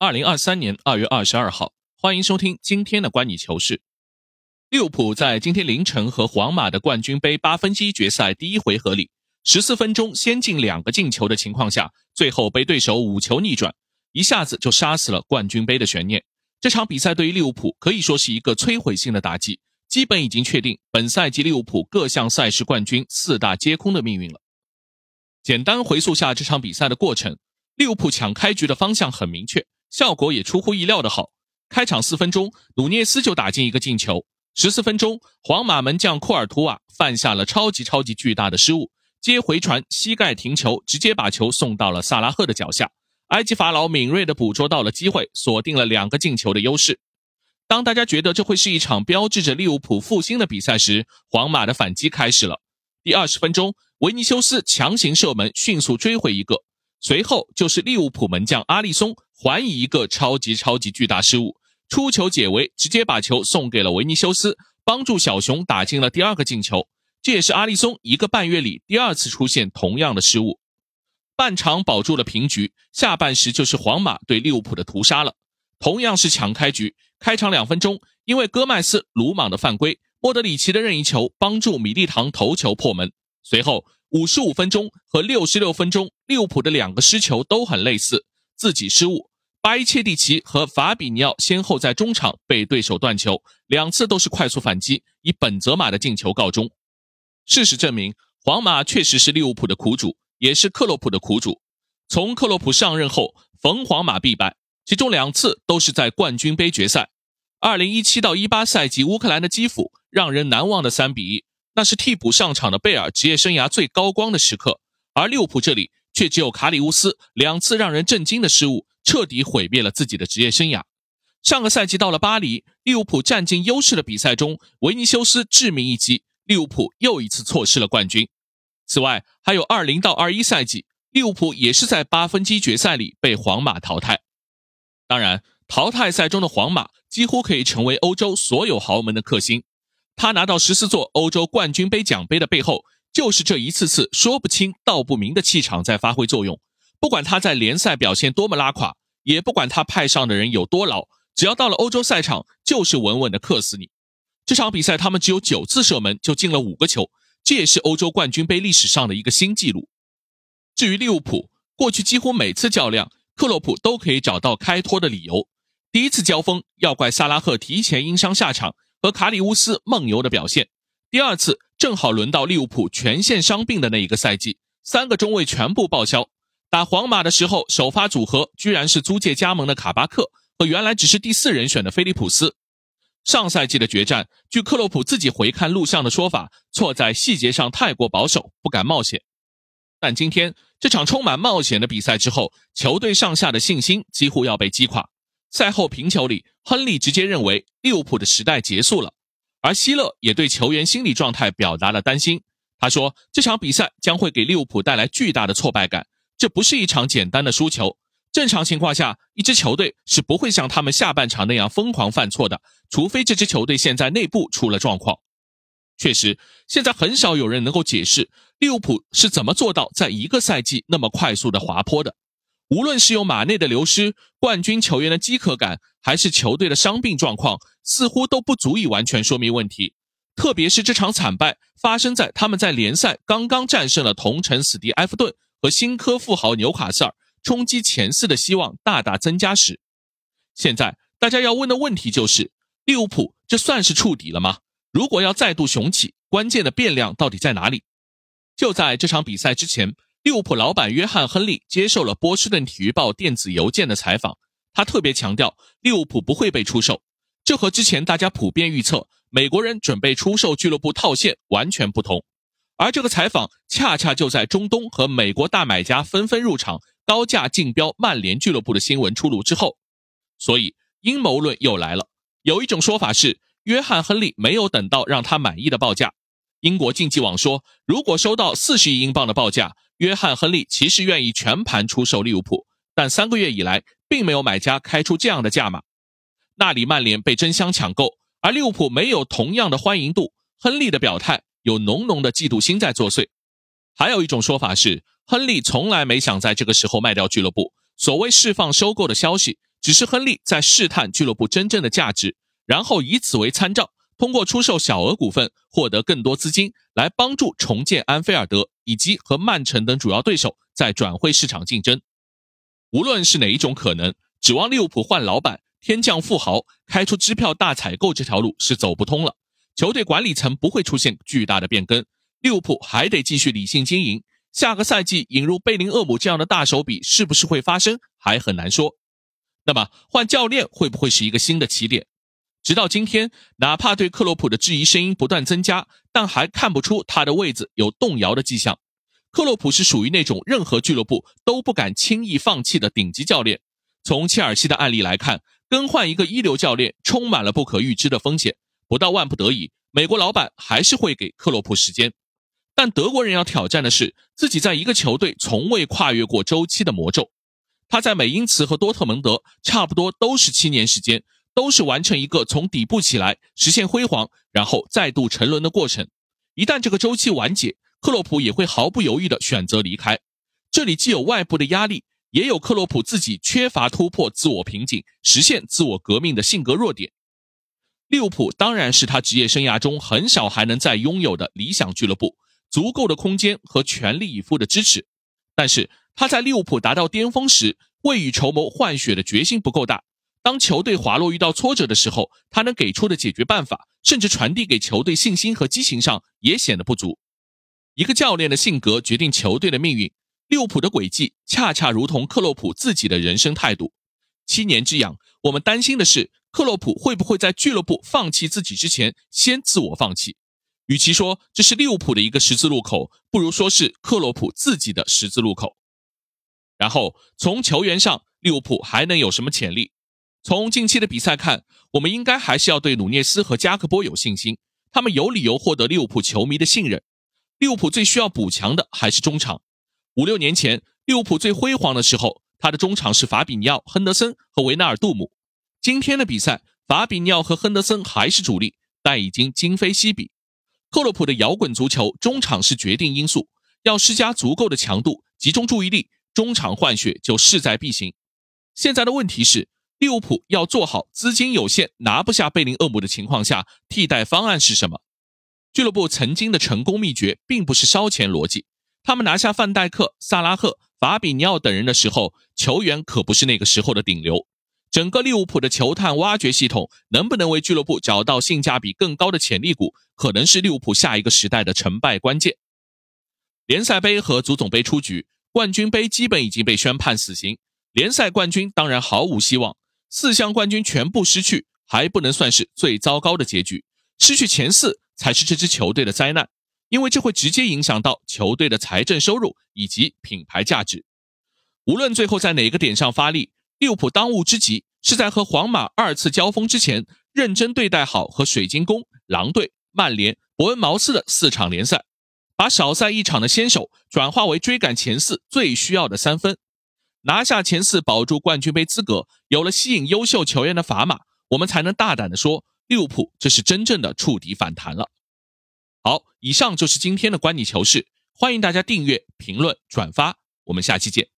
二零二三年二月二十二号，欢迎收听今天的《观你球事》。利物浦在今天凌晨和皇马的冠军杯八分之一决赛第一回合里，十四分钟先进两个进球的情况下，最后被对手五球逆转，一下子就杀死了冠军杯的悬念。这场比赛对于利物浦可以说是一个摧毁性的打击，基本已经确定本赛季利物浦各项赛事冠军四大皆空的命运了。简单回溯下这场比赛的过程，利物浦抢开局的方向很明确。效果也出乎意料的好，开场四分钟，努涅斯就打进一个进球。十四分钟，皇马门将库尔图瓦犯下了超级超级巨大的失误，接回传膝盖停球，直接把球送到了萨拉赫的脚下。埃及法老敏锐地捕捉到了机会，锁定了两个进球的优势。当大家觉得这会是一场标志着利物浦复兴的比赛时，皇马的反击开始了。第二十分钟，维尼修斯强行射门，迅速追回一个。随后就是利物浦门将阿利松还以一个超级超级巨大失误，出球解围，直接把球送给了维尼修斯，帮助小熊打进了第二个进球。这也是阿利松一个半月里第二次出现同样的失误。半场保住了平局，下半时就是皇马对利物浦的屠杀了。同样是抢开局，开场两分钟，因为戈麦斯鲁莽的犯规，莫德里奇的任意球帮助米利唐头球破门。随后。五十五分钟和六十六分钟，利物浦的两个失球都很类似，自己失误。巴伊切蒂奇和法比尼奥先后在中场被对手断球，两次都是快速反击，以本泽马的进球告终。事实证明，皇马确实是利物浦的苦主，也是克洛普的苦主。从克洛普上任后，逢皇马必败，其中两次都是在冠军杯决赛。二零一七到一八赛季，乌克兰的基辅让人难忘的三比一。那是替补上场的贝尔职业生涯最高光的时刻，而利物浦这里却只有卡里乌斯两次让人震惊的失误，彻底毁灭了自己的职业生涯。上个赛季到了巴黎，利物浦占尽优势的比赛中，维尼修斯致命一击，利物浦又一次错失了冠军。此外，还有二零到二一赛季，利物浦也是在八分之一决赛里被皇马淘汰。当然，淘汰赛中的皇马几乎可以成为欧洲所有豪门的克星。他拿到十四座欧洲冠军杯奖杯的背后，就是这一次次说不清道不明的气场在发挥作用。不管他在联赛表现多么拉垮，也不管他派上的人有多老，只要到了欧洲赛场，就是稳稳的克死你。这场比赛他们只有九次射门就进了五个球，这也是欧洲冠军杯历史上的一个新纪录。至于利物浦，过去几乎每次较量，克洛普都可以找到开脱的理由。第一次交锋要怪萨拉赫提前因伤下场。和卡里乌斯梦游的表现，第二次正好轮到利物浦全线伤病的那一个赛季，三个中卫全部报销。打皇马的时候，首发组合居然是租借加盟的卡巴克和原来只是第四人选的菲利普斯。上赛季的决战，据克洛普自己回看录像的说法，错在细节上太过保守，不敢冒险。但今天这场充满冒险的比赛之后，球队上下的信心几乎要被击垮。赛后评球里，亨利直接认为利物浦的时代结束了，而希勒也对球员心理状态表达了担心。他说：“这场比赛将会给利物浦带来巨大的挫败感，这不是一场简单的输球。正常情况下，一支球队是不会像他们下半场那样疯狂犯错的，除非这支球队现在内部出了状况。确实，现在很少有人能够解释利物浦是怎么做到在一个赛季那么快速的滑坡的。”无论是有马内的流失、冠军球员的饥渴感，还是球队的伤病状况，似乎都不足以完全说明问题。特别是这场惨败发生在他们在联赛刚刚战胜了同城死敌埃弗顿和新科富豪纽卡斯尔，冲击前四的希望大大增加时。现在大家要问的问题就是：利物浦这算是触底了吗？如果要再度雄起，关键的变量到底在哪里？就在这场比赛之前。利物浦老板约翰·亨利接受了波士顿体育报电子邮件的采访，他特别强调利物浦不会被出售，这和之前大家普遍预测美国人准备出售俱乐部套现完全不同。而这个采访恰恰就在中东和美国大买家纷纷入场、高价竞标曼联俱乐部的新闻出炉之后，所以阴谋论又来了。有一种说法是，约翰·亨利没有等到让他满意的报价。英国竞技网说，如果收到四十亿英镑的报价。约翰·亨利其实愿意全盘出售利物浦，但三个月以来并没有买家开出这样的价码。那里曼联被争相抢购，而利物浦没有同样的欢迎度。亨利的表态有浓浓的嫉妒心在作祟。还有一种说法是，亨利从来没想在这个时候卖掉俱乐部。所谓释放收购的消息，只是亨利在试探俱乐部真正的价值，然后以此为参照，通过出售小额股份获得更多资金，来帮助重建安菲尔德以及和曼城等主要对手在转会市场竞争。无论是哪一种可能，指望利物浦换老板、天降富豪、开出支票大采购这条路是走不通了。球队管理层不会出现巨大的变更，利物浦还得继续理性经营。下个赛季引入贝林厄姆这样的大手笔是不是会发生，还很难说。那么换教练会不会是一个新的起点？直到今天，哪怕对克洛普的质疑声音不断增加，但还看不出他的位子有动摇的迹象。克洛普是属于那种任何俱乐部都不敢轻易放弃的顶级教练。从切尔西的案例来看，更换一个一流教练充满了不可预知的风险。不到万不得已，美国老板还是会给克洛普时间。但德国人要挑战的是自己在一个球队从未跨越过周期的魔咒。他在美因茨和多特蒙德差不多都是七年时间，都是完成一个从底部起来实现辉煌，然后再度沉沦的过程。一旦这个周期完结，克洛普也会毫不犹豫地选择离开。这里既有外部的压力，也有克洛普自己缺乏突破自我瓶颈、实现自我革命的性格弱点。利物浦当然是他职业生涯中很少还能再拥有的理想俱乐部，足够的空间和全力以赴的支持，但是。他在利物浦达到巅峰时，未雨绸缪换血的决心不够大。当球队滑落遇到挫折的时候，他能给出的解决办法，甚至传递给球队信心和激情上也显得不足。一个教练的性格决定球队的命运。利物浦的轨迹恰恰如同克洛普自己的人生态度。七年之痒，我们担心的是克洛普会不会在俱乐部放弃自己之前先自我放弃。与其说这是利物浦的一个十字路口，不如说是克洛普自己的十字路口。然后从球员上，利物浦还能有什么潜力？从近期的比赛看，我们应该还是要对努涅斯和加克波有信心，他们有理由获得利物浦球迷的信任。利物浦最需要补强的还是中场。五六年前，利物浦最辉煌的时候，他的中场是法比尼奥、亨德森和维纳尔杜姆。今天的比赛，法比尼奥和亨德森还是主力，但已经今非昔比。克洛普的摇滚足球，中场是决定因素，要施加足够的强度，集中注意力。中场换血就势在必行。现在的问题是，利物浦要做好资金有限、拿不下贝林厄姆的情况下，替代方案是什么？俱乐部曾经的成功秘诀并不是烧钱逻辑。他们拿下范戴克、萨拉赫、法比尼奥等人的时候，球员可不是那个时候的顶流。整个利物浦的球探挖掘系统能不能为俱乐部找到性价比更高的潜力股，可能是利物浦下一个时代的成败关键。联赛杯和足总杯出局。冠军杯基本已经被宣判死刑，联赛冠军当然毫无希望。四项冠军全部失去，还不能算是最糟糕的结局。失去前四才是这支球队的灾难，因为这会直接影响到球队的财政收入以及品牌价值。无论最后在哪个点上发力，利物浦当务之急是在和皇马二次交锋之前，认真对待好和水晶宫、狼队、曼联、伯恩茅斯的四场联赛。把少赛一场的先手转化为追赶前四最需要的三分，拿下前四，保住冠军杯资格，有了吸引优秀球员的砝码，我们才能大胆的说，利物浦这是真正的触底反弹了。好，以上就是今天的观你球事，欢迎大家订阅、评论、转发，我们下期见。